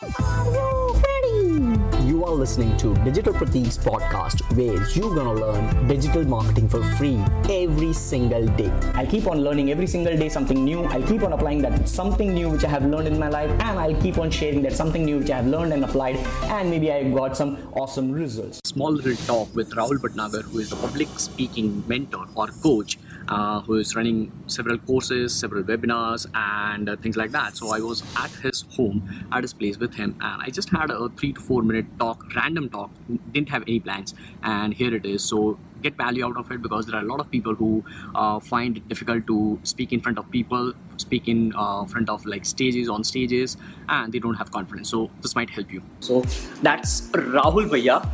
Are you ready? You are listening to Digital Pratik's podcast where you're gonna learn digital marketing for free every single day. I'll keep on learning every single day something new. I'll keep on applying that something new which I have learned in my life, and I'll keep on sharing that something new which I have learned and applied, and maybe I got some awesome results. Small little talk with Rahul Bhatnagar, who is a public speaking mentor or coach uh, who is running several courses, several webinars, and uh, things like that. So I was at his home, at his place with him, and I just had a three to four minute talk, random talk, didn't have any plans, and here it is. So get value out of it because there are a lot of people who uh, find it difficult to speak in front of people, speak in uh, front of like stages on stages, and they don't have confidence. So this might help you. So that's Rahul Bhaiya.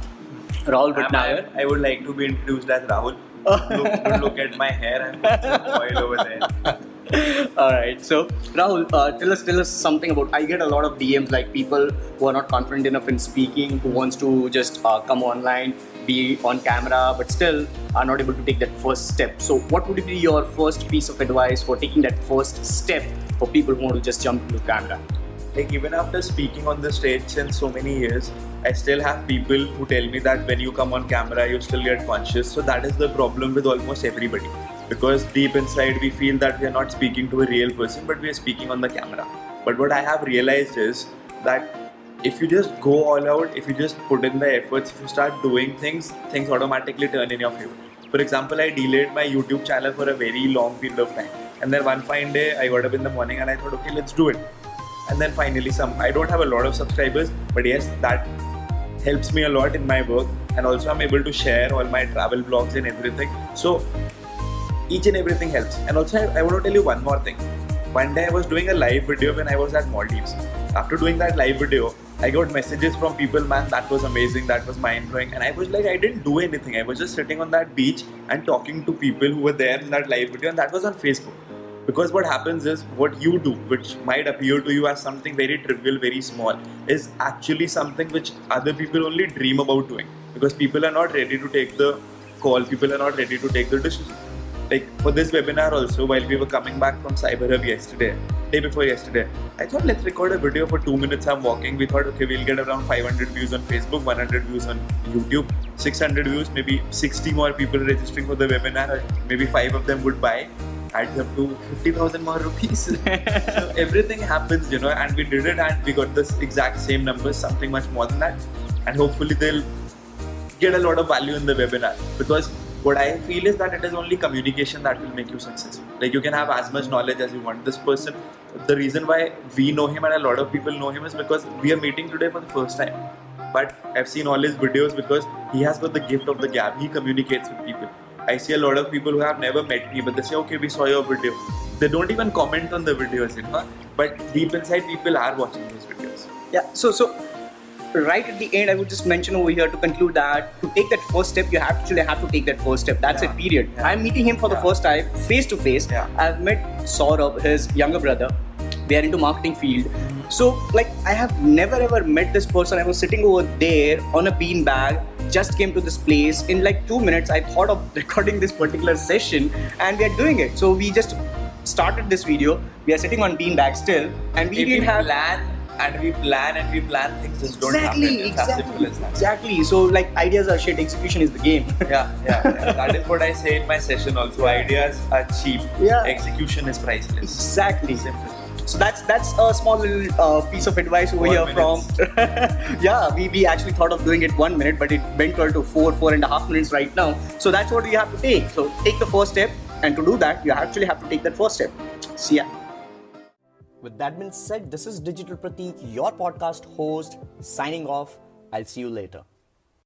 Rahul Bhatnagar. I, I would like to be introduced as Rahul. Look, don't look at my hair and oil over there. All right. So Rahul, uh, tell us tell us something about. I get a lot of DMs like people who are not confident enough in speaking, who wants to just uh, come online, be on camera, but still are not able to take that first step. So what would be your first piece of advice for taking that first step for people who want to just jump into camera? Like even after speaking on the stage since so many years, I still have people who tell me that when you come on camera, you still get conscious. So that is the problem with almost everybody. Because deep inside, we feel that we are not speaking to a real person, but we are speaking on the camera. But what I have realized is that if you just go all out, if you just put in the efforts, if you start doing things, things automatically turn in your favor. For example, I delayed my YouTube channel for a very long period of time. And then one fine day, I got up in the morning and I thought, okay, let's do it and then finally some i don't have a lot of subscribers but yes that helps me a lot in my work. And also i'm able to share all my travel blogs and everything. So each and everything helps. And also I, I want to tell you one more thing. One day i was doing a live video when i was at maldives. After doing that live video i got messages from people man that was amazing. That was mind-blowing. And i was like i didn't do anything. I was just sitting on that beach and talking to people who were there in that live video. And that was on facebook because what happens is what you do which might appear to you as something very trivial very small is actually something which other people only dream about doing. Because people are not ready to take the call people are not ready to take the decision. Like for this webinar also while we were coming back from cyber hub yesterday day before yesterday i thought let's record a video for two minutes. I'm walking. We thought okay we'll get around 500 views on facebook 100 views on youtube 600 views maybe 60 more people registering for the webinar maybe five of them would buy adds up to 50,000 more rupees. so everything happens, you know, and we did it and we got this exact same number, something much more than that. And hopefully they'll get a lot of value in the webinar because what I feel is that it is only communication that will make you successful. Like you can have as much knowledge as you want. This person, the reason why we know him and a lot of people know him is because we are meeting today for the first time. But I've seen all his videos because he has got the gift of the gab. He communicates with people. I see a lot of people who have never met me, but they say, okay, we saw your video. They don't even comment on the videos, you know? but deep inside, people are watching those videos. Yeah, so, so right at the end, I would just mention over here to conclude that to take that first step, you actually have to take that first step. That's Yeah. it, period. Yeah. I'm meeting him for the first time, face to face. Yeah. I've met Saurabh, his younger brother. We are into marketing field. So, like, I have never ever met this person. I was sitting over there on a bean bag, just came to this place. In like two minutes, I thought of recording this particular session, and we are doing it. So, we just started this video. We are sitting on bean bag still, and we if didn't have plan and we plan and we plan, things just don't exactly, happen. It's exactly, as exactly. So like ideas are shit, execution is the game. Yeah, yeah, yeah. that is what I say in my session also. Ideas are cheap. Yeah. Execution is priceless. exactly. Simple. So that's that's a small little uh, piece of advice over Four here from. yeah, we, we actually thought of doing it one minute, but it went to four four and a half minutes right now. So that's what you have to take. So take the first step, and to do that, you actually have to take that first step. See ya. With that being said, this is Digital Pratik, your podcast host, signing off. I'll see you later.